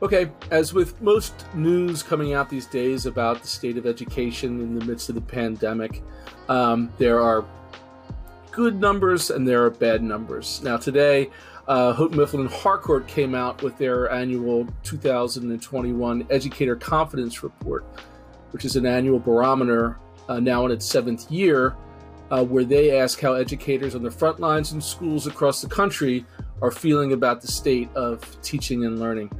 Okay, as with most news coming out these days about the state of education in the midst of the pandemic, um, there are good numbers and there are bad numbers. Now, today, uh, Houghton Mifflin Harcourt came out with their annual 2021 Educator Confidence Report, which is an annual barometer uh, now in its seventh year, uh, where they ask how educators on the front lines in schools across the country are feeling about the state of teaching and learning.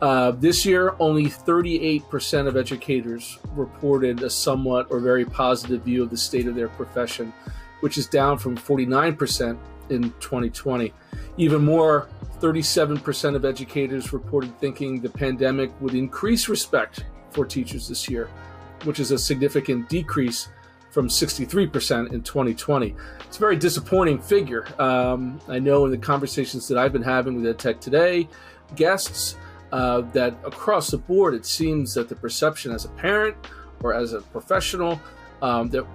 Uh, this year, only 38% of educators reported a somewhat or very positive view of the state of their profession, which is down from 49% in 2020. Even more, 37% of educators reported thinking the pandemic would increase respect for teachers this year, which is a significant decrease from 63% in 2020. It's a very disappointing figure. Um, I know in the conversations that I've been having with EdTech Today guests, uh, that across the board, it seems that the perception as a parent or as a professional um, that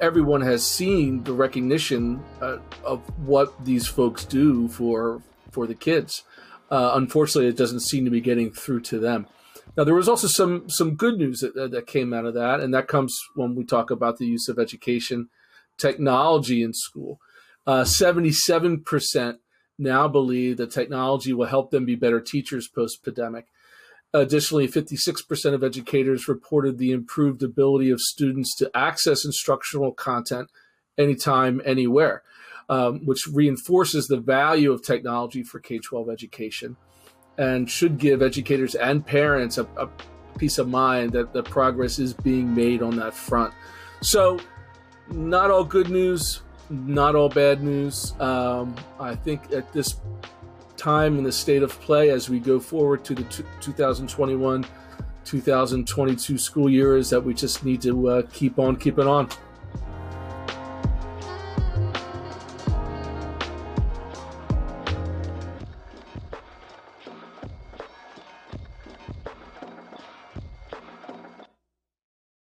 everyone has seen the recognition uh, of what these folks do for for the kids. Uh, unfortunately, it doesn't seem to be getting through to them. Now, there was also some some good news that, that came out of that, and that comes when we talk about the use of education technology in school. Uh, seventy-seven percent now believe that technology will help them be better teachers post pandemic. Additionally, 56% of educators reported the improved ability of students to access instructional content anytime, anywhere, um, which reinforces the value of technology for K 12 education and should give educators and parents a, a peace of mind that the progress is being made on that front. So, not all good news, not all bad news. Um, I think at this time in the state of play, as we go forward to the t- 2021 2022 school year, is that we just need to uh, keep on keeping on.